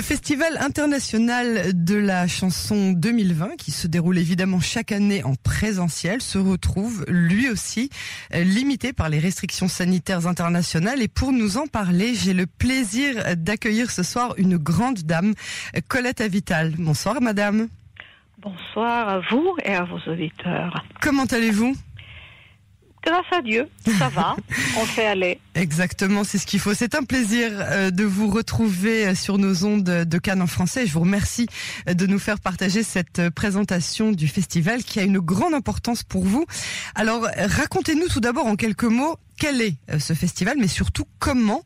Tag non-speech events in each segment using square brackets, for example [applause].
Le Festival international de la chanson 2020, qui se déroule évidemment chaque année en présentiel, se retrouve lui aussi euh, limité par les restrictions sanitaires internationales. Et pour nous en parler, j'ai le plaisir d'accueillir ce soir une grande dame, Colette Avital. Bonsoir madame. Bonsoir à vous et à vos auditeurs. Comment allez-vous? Grâce à Dieu, ça va, [laughs] on fait aller. Exactement, c'est ce qu'il faut. C'est un plaisir euh, de vous retrouver euh, sur nos ondes de Cannes en français. Je vous remercie euh, de nous faire partager cette présentation du festival qui a une grande importance pour vous. Alors, racontez-nous tout d'abord en quelques mots quel est ce festival, mais surtout comment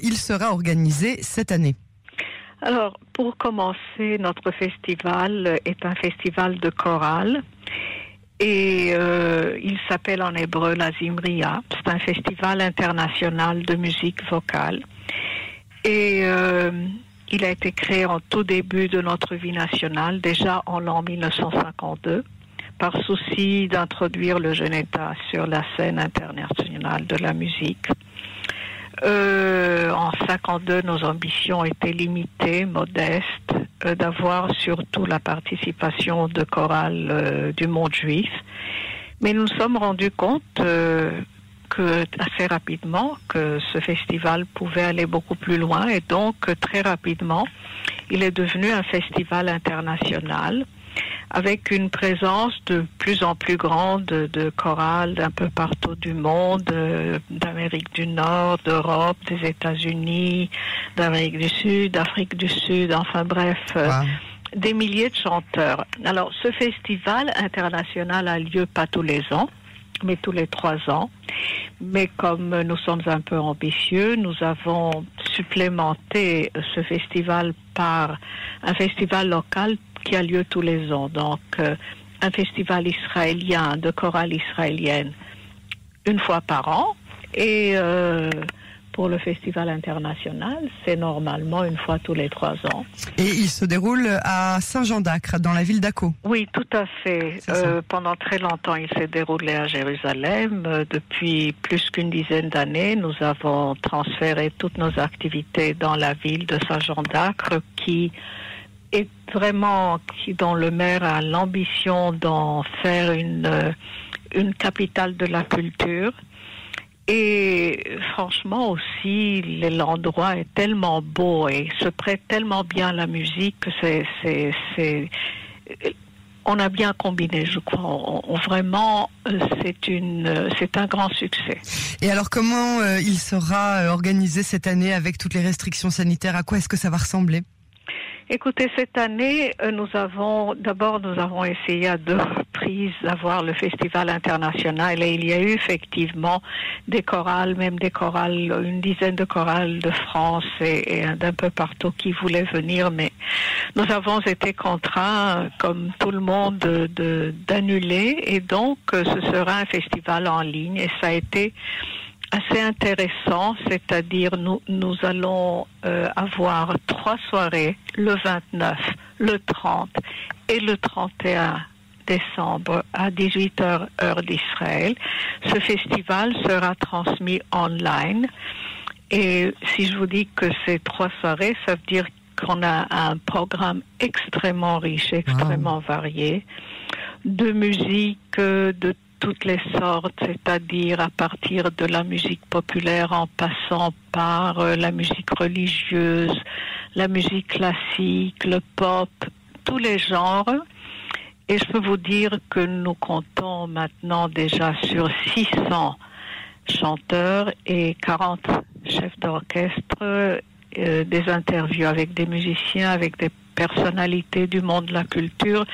il sera organisé cette année. Alors, pour commencer, notre festival est un festival de chorale et euh, il s'appelle en hébreu la Zimria. C'est un festival international de musique vocale. Et euh, il a été créé en tout début de notre vie nationale, déjà en l'an 1952, par souci d'introduire le jeune État sur la scène internationale de la musique. Euh, en 52, nos ambitions étaient limitées, modestes, d'avoir surtout la participation de chorales euh, du monde juif. Mais nous nous sommes rendus compte euh, que assez rapidement que ce festival pouvait aller beaucoup plus loin et donc très rapidement, il est devenu un festival international avec une présence de plus en plus grande de chorales d'un peu partout du monde, euh, d'Amérique du Nord, d'Europe, des États-Unis, d'Amérique du Sud, d'Afrique du Sud, enfin bref. Euh, des milliers de chanteurs. Alors, ce festival international a lieu pas tous les ans, mais tous les trois ans. Mais comme nous sommes un peu ambitieux, nous avons supplémenté ce festival par un festival local qui a lieu tous les ans. Donc, euh, un festival israélien de chorale israélienne une fois par an. Et euh, pour le festival international, c'est normalement une fois tous les trois ans. Et il se déroule à Saint-Jean d'Acre, dans la ville d'Aco. Oui, tout à fait. Euh, pendant très longtemps, il s'est déroulé à Jérusalem. depuis plus qu'une dizaine d'années, nous avons transféré toutes nos activités dans la ville de Saint-Jean d'Acre, qui est vraiment dont le maire a l'ambition d'en faire une euh, une capitale de la culture. Et franchement aussi, l'endroit est tellement beau et se prête tellement bien à la musique que c'est, c'est, c'est, on a bien combiné, je crois. Vraiment, euh, c'est une, c'est un grand succès. Et alors, comment euh, il sera organisé cette année avec toutes les restrictions sanitaires? À quoi est-ce que ça va ressembler? Écoutez, cette année, euh, nous avons d'abord nous avons essayé à deux reprises d'avoir le festival international et il y a eu effectivement des chorales, même des chorales, une dizaine de chorales de France et, d'un peu partout qui voulaient venir, mais nous avons été contraints, comme tout le monde, de d'annuler et donc euh, ce sera un festival en ligne et ça a été assez intéressant, c'est-à-dire nous, nous allons euh, avoir trois soirées, le 29, le 30 et le 31 décembre à 18h heure d'Israël. Ce festival sera transmis online et si je vous dis que c'est trois soirées, ça veut dire qu'on a un programme extrêmement riche, extrêmement varié, de musique, de toutes les sortes, c'est-à-dire à partir de la musique populaire en passant par euh, la musique religieuse, la musique classique, le pop, tous les genres. Et je peux vous dire que nous comptons maintenant déjà sur 600 chanteurs et 40 chefs d'orchestre, euh, des interviews avec des musiciens, avec des personnalités du monde de la culture.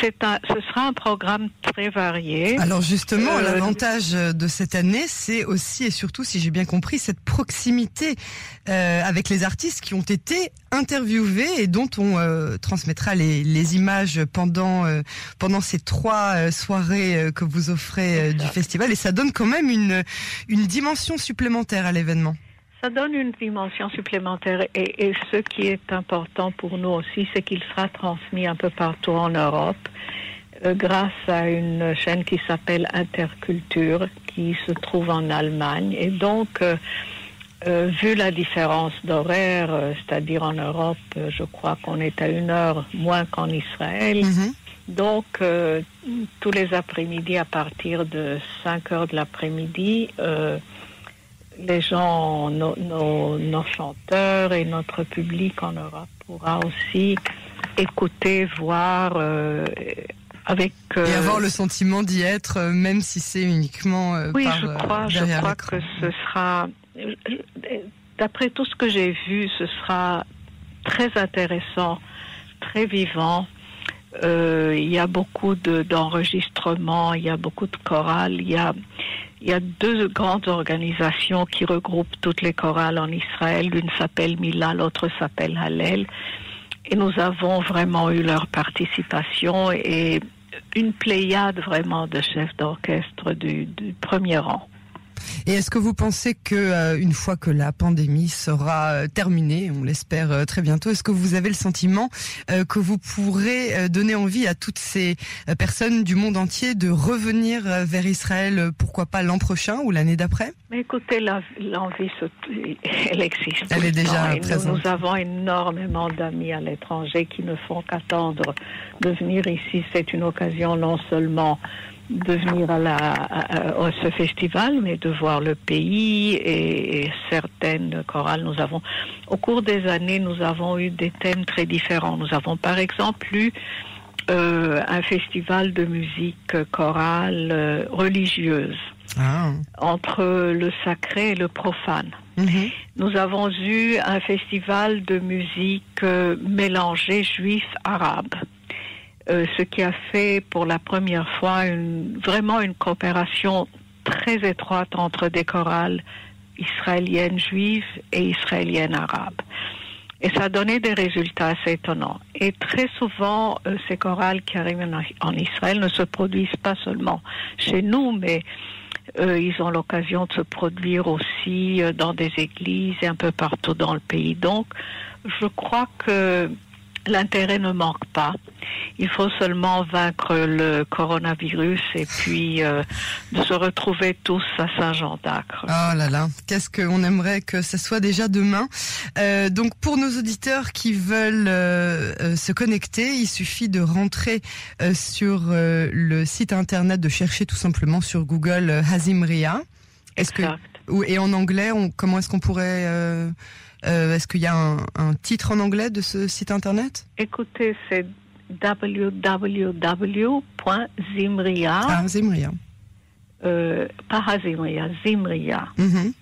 C'est un, ce sera un programme très varié. Alors justement, euh, l'avantage de cette année, c'est aussi et surtout, si j'ai bien compris, cette proximité euh, avec les artistes qui ont été interviewés et dont on euh, transmettra les, les, images pendant euh, pendant ces trois euh, soirées que vous offrez du festival. Et ça donne quand même une une dimension supplémentaire à l'événement. Ça donne une dimension supplémentaire et, et, ce qui est important pour nous aussi, c'est qu'il sera transmis un peu partout en Europe euh, grâce à une chaîne qui s'appelle Interculture qui se trouve en Allemagne et donc euh, Euh, vu la différence d'horaire, c'est-à-dire en Europe, je crois qu'on est à une heure moins qu'en Israël. Mhm. Donc, tous les après-midi, à partir de 5 heures de l'après-midi, les gens, nos, nos- nos chanteurs et notre public en Europe pourra aussi écouter, voir euh, avec... Et euh, avoir le sentiment d'y être, euh, même si c'est uniquement euh, oui, par, je crois, je crois que ce sera, d'après tout ce que j'ai vu, ce sera très intéressant, très vivant. Il y a beaucoup de- d'enregistrements, il y a beaucoup de chorales, il y a, il y a deux grandes organisations qui regroupent toutes les chorales en Israël. L'une s'appelle Mila, l'autre s'appelle Hallel. Et nous avons vraiment eu leur participation et une pléiade vraiment de chefs d'orchestre du, du premier rang. Et est-ce que vous pensez que euh, une fois que la pandémie sera euh, terminée, on l'espère euh, très bientôt, est-ce que vous avez le sentiment euh, que vous pourrez euh, donner envie à toutes ces euh, personnes du monde entier de revenir vers Israël, euh, pourquoi pas l'an prochain ou l'année d'après? Mais écoutez, l'envie, elle existe. Elle est déjà nous, présente. nous avons énormément d'amis à l'étranger qui ne font qu'attendre de venir ici. C'est une occasion non seulement de venir à, la, à- à ce festival, mais de voir le pays et, et certaines chorales. Nous avons, au cours des années, nous avons eu des thèmes très différents. Nous avons par exemple eu euh, un festival de musique chorale euh, religieuse ah. entre le sacré et le profane. Mhm. Nous avons eu un festival de musique euh, mélangée juif-arabe, euh, ce qui a fait pour la première fois vraiment une coopération très étroite entre des chorales israéliennes juives et israéliennes arabes. Et ça a donné des résultats assez étonnants. Et très souvent, euh, ces chorales qui arrivent en, Israël ne se produisent pas seulement chez nous, mais euh, ils ont l'occasion de se produire aussi dans des églises et un peu partout dans le pays. Donc, je crois que l'intérêt ne manque pas. Il faut seulement vaincre le coronavirus et puis euh, de se retrouver tous à Saint-Jean d'Acre. Oh là là, qu'est-ce qu'on aimerait que ça soit déjà demain. Euh, donc pour nos auditeurs qui veulent euh, euh, se connecter, il suffit de rentrer euh, sur euh, le site internet, de chercher tout simplement sur Google Hazimria. Est-ce que et en anglais, on, comment est-ce qu'on pourrait euh, euh, Est-ce qu'il y a un, un titre en anglais de ce site internet? Écoutez, c'est www.zimria, Ah, Hazimria. euh, pas Hazimria, Zimria, Mhm.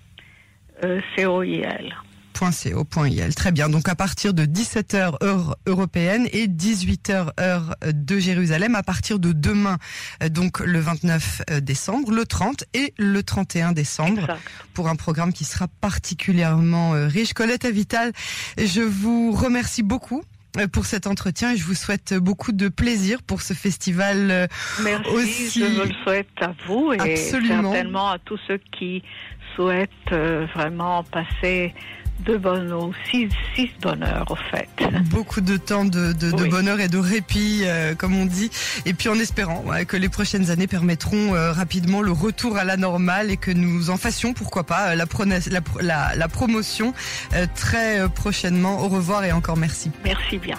euh, C-O-I-L. .co.il. Très bien. Donc à partir de 17h heure européenne et 18h heure de Jérusalem, à partir de demain, euh, donc le 29 décembre, le 30 et le 31 décembre, Exact. pour un programme qui sera particulièrement euh, riche. Colette Avital, je vous remercie beaucoup euh, pour cet entretien et je vous souhaite beaucoup de plaisir pour ce festival euh, Merci, Aussi- je vous le souhaite à vous et Absolument. certainement à tous ceux qui souhaitent euh, vraiment passer de bonheur, six, six bonheurs au fait. beaucoup de temps de, de, de bonheur et de répit, euh, comme on dit, et puis en espérant ouais, que les prochaines années permettront euh, rapidement le retour à la normale et que nous en fassions, pourquoi pas, euh, la, la, la, la promotion euh, très euh, prochainement. Au revoir et encore merci. Merci bien.